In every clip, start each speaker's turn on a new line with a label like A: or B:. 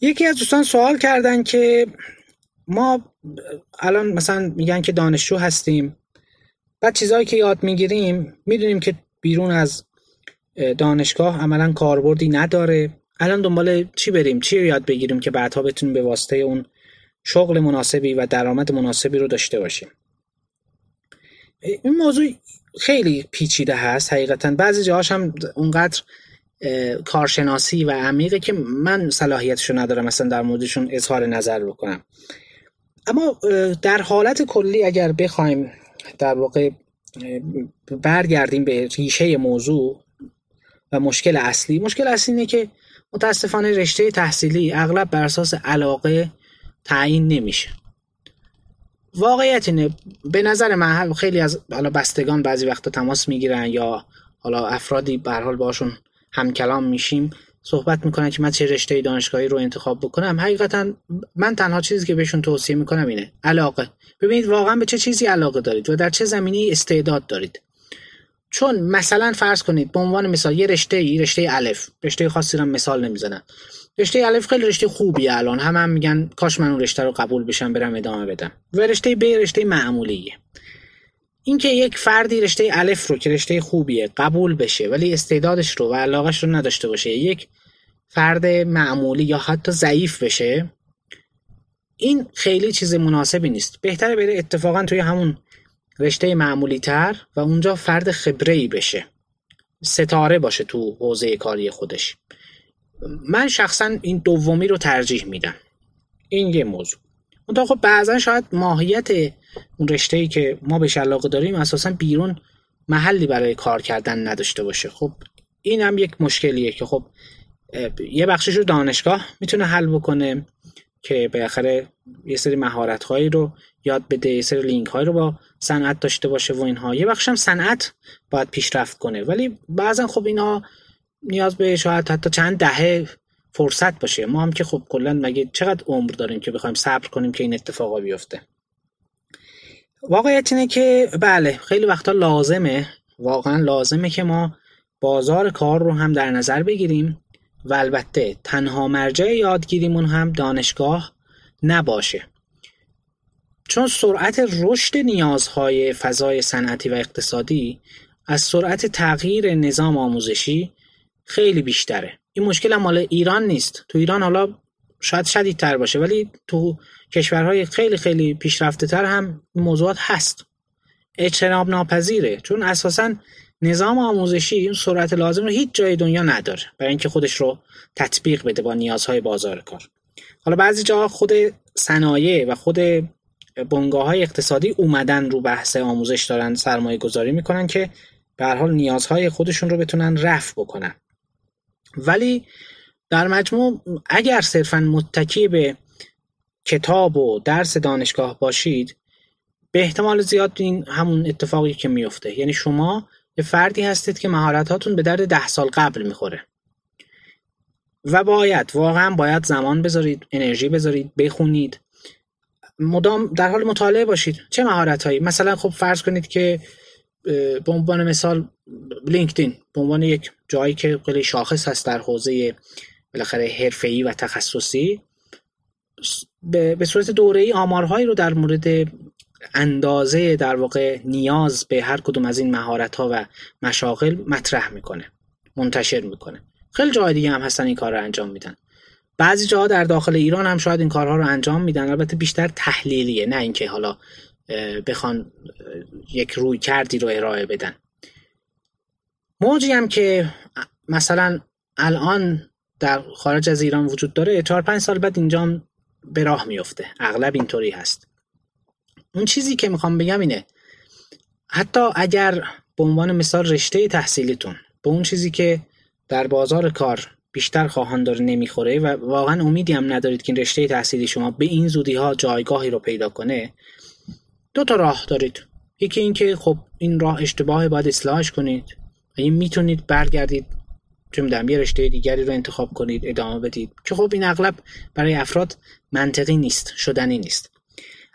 A: یکی از دوستان سوال کردن که ما الان مثلا میگن که دانشجو هستیم بعد چیزهایی که یاد می‌گیریم می‌دونیم که بیرون از دانشگاه عملا کاربردی نداره. الان دنبال چی بریم؟ چی رو یاد بگیریم که بعدها بتونیم به واسطه اون شغل مناسبی و درآمد مناسبی رو داشته باشیم؟ این موضوع خیلی پیچیده هست حقیقتا. بعضی جاهاش هم اونقدر کارشناسی و عمیقه که من صلاحیتشو ندارم مثلا در موردشون اظهار نظر بکنم. اما در حالت کلی اگر بخوایم در واقع برگردیم به ریشه موضوع و مشکل اصلی. مشکل اصلی اینه که متاسفانه رشته تحصیلی اغلب بر اساس علاقه تعیین نمیشه. واقعیت اینه به نظر من خیلی از حالا بستگان بعضی وقتا تماس می‌گیرن یا حالا افرادی به حال باشون هم کلام میشیم صحبت می‌کنن که من چه رشته دانشگاهی رو انتخاب بکنم. حقیقتا من تنها چیزی که بهشون توصیه می‌کنم اینه علاقه. ببینید واقعا به چه چیزی علاقه دارید و در چه زمینی استعداد دارید. چون مثلا فرض کنید به عنوان مثال یه رشته ای رشته الف رشته خاصی رو مثال نمی‌زنم. رشته الف خیلی رشته خوبیه الان. همه هم میگن کاش من اون رشته رو قبول بشم برم ادامه بدم. و رشته ب رشته معمولیه. اینکه یک فردی رشته الف رو که رشته خوبیه قبول بشه ولی استعدادش رو و علاقش رو نداشته باشه یک فرد معمولی یا حتی ضعیف بشه این خیلی چیز مناسبی نیست. بهتره بره اتفاقا توی همون رشته معمولی تر و اونجا فرد خبره ای بشه. ستاره باشه تو حوزه کاری خودش. من شخصا این دومی رو ترجیح میدم. این یه موضوع. منتها خب بعضا شاید ماهیت اون رشته ای که ما بهش علاقه داریم اساسا بیرون محلی برای کار کردن نداشته باشه. خب این هم یک مشکلیه که خب یه بخشش رو دانشگاه می‌تونه حل بکنه که بالاخره یه سری مهارت هایی رو یاد بده یه سری لینک هایی رو با صنعت داشته باشه و اینها. یه بخش هم صنعت باید پیشرفت کنه. ولی بعضا خب اینا نیاز به شاید حتی چند دهه فرصت باشه. ما هم که خب کلا مگه چقدر عمر داریم که بخوایم صبر کنیم که این اتفاقا بیفته؟ واقعیت اینه که بله خیلی وقتا لازمه واقعا لازمه که ما بازار کار رو هم در نظر بگیریم و البته تنها مرجع یادگیریمون هم دانشگاه نباشه. چون سرعت رشد نیازهای فضای صنعتی و اقتصادی از سرعت تغییر نظام آموزشی خیلی بیشتره. این مشکل هم مال ایران نیست. تو ایران حالا شاید شدیدتر باشه ولی تو کشورهای خیلی خیلی پیشرفته تر هم موضوعات هست. اجتناب ناپذیره. چون اساسا نظام آموزشی این سرعت لازم رو هیچ جای دنیا نداره برای اینکه خودش رو تطبیق بده با نیازهای بازار کار. حالا بعضی جاها خود صنایع و خود بنگاه های اقتصادی اومدن رو بحث آموزش دارن سرمایه گذاری می‌کنن که به حال نیازهای خودشون رو بتونن رفع بکنن. ولی در مجموع اگر صرفا متکی به کتاب و درس دانشگاه باشید به احتمال زیاد این همون اتفاقی که میفته یعنی شما یه فردی هستید که مهارتاتون به درد ده سال قبل می‌خوره. و باید واقعا باید زمان بذارید انرژی بذارید بخونید. مدام در حال مطالعه باشید. چه مهارت هایی مثلا خب فرض کنید که به عنوان مثال لینکدین به عنوان یک جایی که خیلی شاخص هست در حوزه بالاخره حرفه‌ای و تخصصی به صورت دوره ای آمارهایی رو در مورد اندازه در واقع نیاز به هر کدوم از این مهارت ها و مشاغل مطرح می‌کنه منتشر می‌کنه. خیلی جای دیگه هم هستن این کار رو انجام میدن. بعضی جاها در داخل ایران هم شاید این کارها رو انجام میدن. البته بیشتر تحلیلیه نه اینکه حالا بخوان یک روی کردی رو ارائه بدن. موجی هم که مثلا الان در خارج از ایران وجود داره چهار پنج سال بعد اینجا به راه میفته. اغلب اینطوری هست. اون چیزی که می‌خوام بگم اینه حتی اگر به عنوان مثال رشته تحصیلیتون به اون چیزی که در بازار کار بیشتر خواهان داره نمی‌خوره و واقعا امیدی هم ندارید که این رشته تحصیلی شما به این زودی ها جایگاهی رو پیدا کنه دو تا راه دارید. یکی اینکه خب این راه اشتباه باید اصلاحش کنید. این می‌تونید برگردید چه می‌دونم یه رشته دیگری رو انتخاب کنید ادامه بدید. که خب این اغلب برای افراد منطقی نیست شدنی نیست.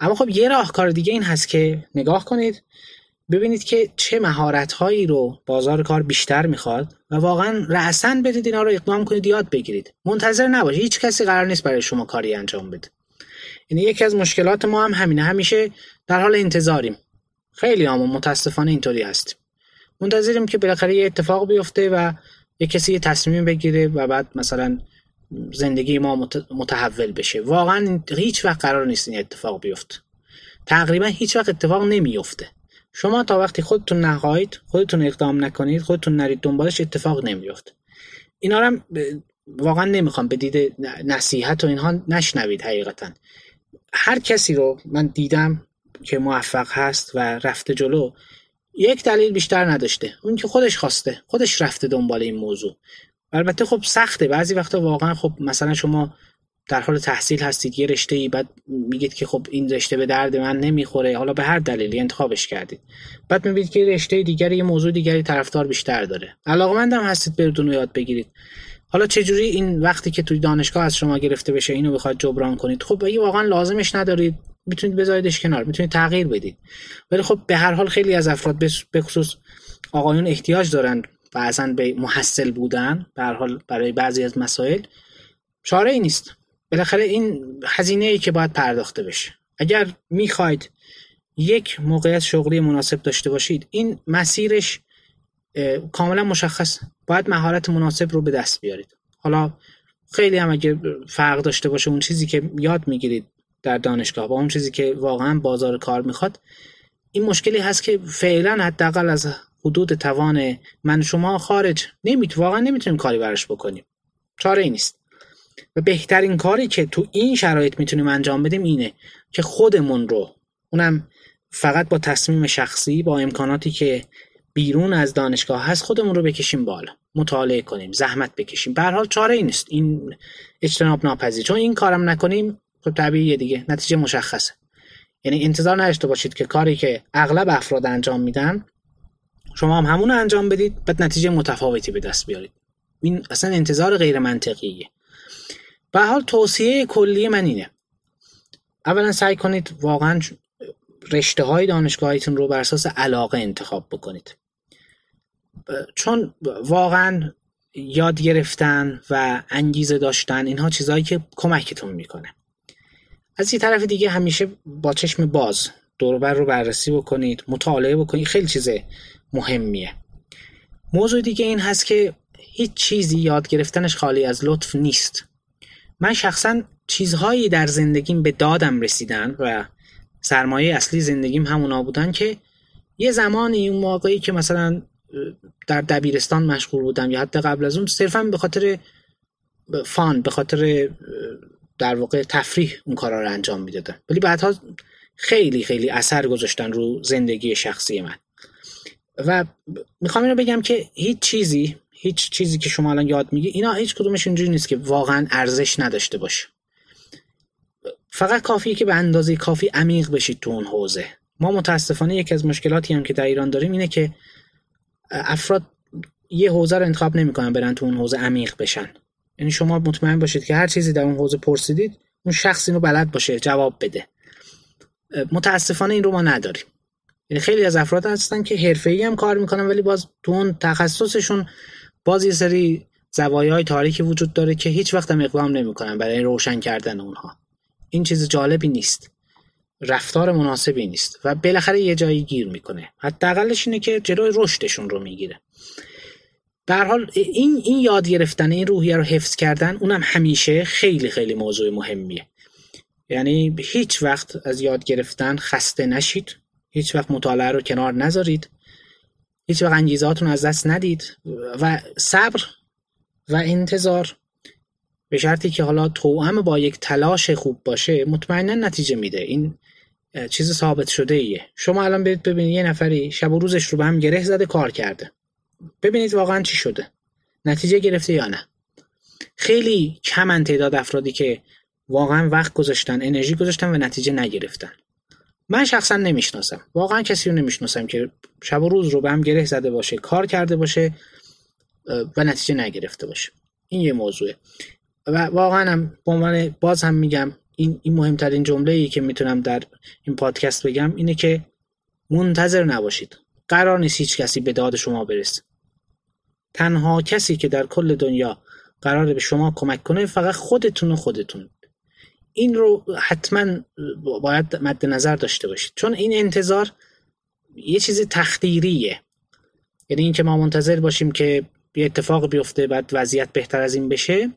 A: اما خب یه راهکار دیگه این هست که نگاه کنید ببینید که چه مهارت هایی رو بازار کار بیشتر می‌خواد و واقعا رأسا بدید اینا رو اقدام کنید یاد بگیرید. منتظر نباشید هیچ کسی قرار نیست برای شما کاری انجام بده. این یعنی یکی از مشکلات ما هم همینه همیشه در حال انتظاریم. خیلی هم متاسفانه اینطوری هستیم منتظریم که بالاخره یه اتفاق بیفته و یه کسی یه تصمیم بگیره و بعد مثلا زندگی ما متحول بشه. واقعا هیچ وقت قرار نیست این اتفاق بیفته. تقریبا هیچ وقت اتفاق نمیفته. شما تا وقتی خودتون نخواهید خودتون اقدام نکنید خودتون نرید دنبالش اتفاق نمیفته. اینا رو واقعا نمی‌خوام به دید نصیحت و اینها نشنوید حقیقتا. هر کسی رو من دیدم که موفق هست و رفته جلو یک دلیل بیشتر نداشته. اون که خودش خواسته. خودش رفته دنبال این موضوع. البته خب سخته. بعضی وقتا واقعا خب مثلا شما در حال تحصیل هستید یه رشته ای بعد میگید که خب این رشته به درد من نمی‌خوره. حالا به هر دلیلی انتخابش کردید. بعد می‌بینید که رشته دیگری یه موضوع دیگری طرفدار بیشتر داره. علاقمندم هستید بردون یاد بگیرید. حالا چجوری این وقتی که توی دانشگاه از شما گرفته بشه اینو بخواد جبران کنید؟ خب اگه واقعا لازمش ندارید. می‌تونید بذاریدش کنار می‌تونید تغییر بدید. ولی خب به هر حال خیلی از افراد به خصوص آقایون احتیاج دارن بعضا به محصل بودن به هر حال برای بعضی از مسائل چاره ای نیست. بالاخره این هزینه ای که باید پرداخته بشه. اگر می‌خواید یک موقعیت شغلی مناسب داشته باشید این مسیرش کاملا مشخص. باید مهارت مناسب رو به دست بیارید. حالا خیلی هم اگه فرق داشته باشه اون چیزی که یاد می‌گیرید در دانشگاه. با اون چیزی که واقعا بازار کار می‌خواد این مشکلی هست که فعلا حداقل از حدود توان من شما خارج نمیت واقعا نمی‌تونیم کاری براش بکنیم. چاره ای نیست. و بهترین کاری که تو این شرایط می‌تونیم انجام بدیم اینه که خودمون رو اونم فقط با تصمیم شخصی با امکاناتی که بیرون از دانشگاه هست خودمون رو بکشیم بالا. مطالعه کنیم زحمت بکشیم. به حال چاره ای نیست. این اجتناب ناپذیر. چون این کارم نکنیم خب طبیعیه دیگه نتیجه مشخصه. یعنی انتظار نداشته باشید که کاری که اغلب افراد انجام میدن شما هم همون انجام بدید بعد نتیجه متفاوتی به دست بیارید. این اصلا انتظار غیر منطقیه. به حال توصیه کلی من اینه. اولا سعی کنید واقعا رشته های دانشگاهیتون رو بر اساس علاقه انتخاب بکنید. چون واقعا یاد گرفتن و انگیزه داشتن اینها چیزهایی که کمکتون می‌کنه. از یه طرف دیگه همیشه با چشم باز دوربر رو بررسی بکنید مطالعه بکنید خیلی چیز مهمیه. موضوع دیگه این هست که هیچ چیزی یاد گرفتنش خالی از لطف نیست. من شخصا چیزهایی در زندگیم به دادم رسیدن و سرمایه اصلی زندگیم همونا بودن که یه زمانی اون موقعی که مثلا در دبیرستان مشغول بودم یا حتی قبل از اون صرفا به خاطر فان به خاطر در واقع تفریح اون کارا رو انجام می‌دادم ولی بعدها خیلی خیلی اثر گذاشتن رو زندگی شخصی من. و می‌خوام اینو بگم که هیچ چیزی هیچ چیزی که شما الان یاد میگی اینا هیچ کدومش اینجوری نیست که واقعا ارزش نداشته باشه. فقط کافیه که به اندازه کافی عمیق بشید تو اون حوزه. ما متاسفانه یکی از مشکلاتی هم که در ایران داریم اینه که افراد یه حوزه رو انتخاب نمی‌کنن برن تو اون حوزه عمیق بشن. یعنی شما مطمئن باشید که هر چیزی در اون حوزه پرسیدید اون شخص اینو بلد باشه جواب بده. متاسفانه این رو ما نداریم. یعنی خیلی از افراد هستن که حرفه‌ای هم کار می‌کنن ولی باز تو اون تخصصشون باز یه سری زوایای تاریکی وجود داره که هیچ وقت هم اقدام نمی‌کنن برای روشن کردن اونها. این چیز جالبی نیست. رفتار مناسبی نیست و بالاخره یه جایی گیر می‌کنه. حداقلش اینه که جلوی رشدشون رو می‌گیره. در حال این این یاد گرفتن این روحیه رو حفظ کردن اونم همیشه خیلی خیلی موضوع مهمیه. یعنی هیچ وقت از یاد گرفتن خسته نشید. هیچ وقت مطالعه رو کنار نذارید. هیچ وقت انگیزهاتون از دست ندید. و صبر و انتظار به شرطی که حالا توأم با یک تلاش خوب باشه مطمئنا نتیجه میده. این چیز ثابت شده ایه شما الان برید ببینید یه نفری شب و روزش رو به هم گره زده کار کرده. ببینید واقعا چی شده. نتیجه گرفته یا نه. خیلی کم تعداد افرادی که واقعا وقت گذاشتن انرژی گذاشتن و نتیجه نگرفتن. من شخصا نمی‌شناسم. واقعا کسی رو نمی‌شناسم که شب و روز رو به هم گره زده باشه کار کرده باشه و نتیجه نگرفته باشه. این یه موضوعه. و واقعا هم به عنوان باز هم میگم این این مهمترین جمله ای که می‌تونم در این پادکست بگم اینه که منتظر نباشید. قرار نیست هیچ کسی به داد شما برسه. تنها کسی که در کل دنیا قراره به شما کمک کنه فقط خودتون و خودتون. این رو حتما باید مد نظر داشته باشید. چون این انتظار یه چیزی تخدیریه. یعنی اینکه ما منتظر باشیم که یه اتفاق بیفته بعد وضعیت بهتر از این بشه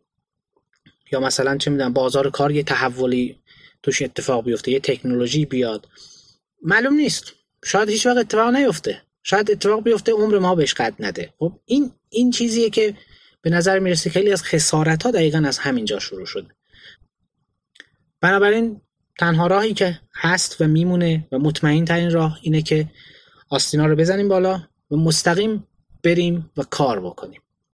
A: یا مثلا چه می‌دونم بازار کار یه تحولی توش اتفاق بیفته یه تکنولوژی بیاد. معلوم نیست. شاید هیچ وقت اتفاق نیفته. شاید اتفاق بیفته عمر ما بهش قد نده. خب این این چیزیه که به نظر می‌رسه خیلی از خسارت ها دقیقا از همینجا شروع شده. بنابراین تنها راهی که هست و میمونه و مطمئن ترین راه اینه که آستینا رو بزنیم بالا و مستقیم بریم و کار بکنیم.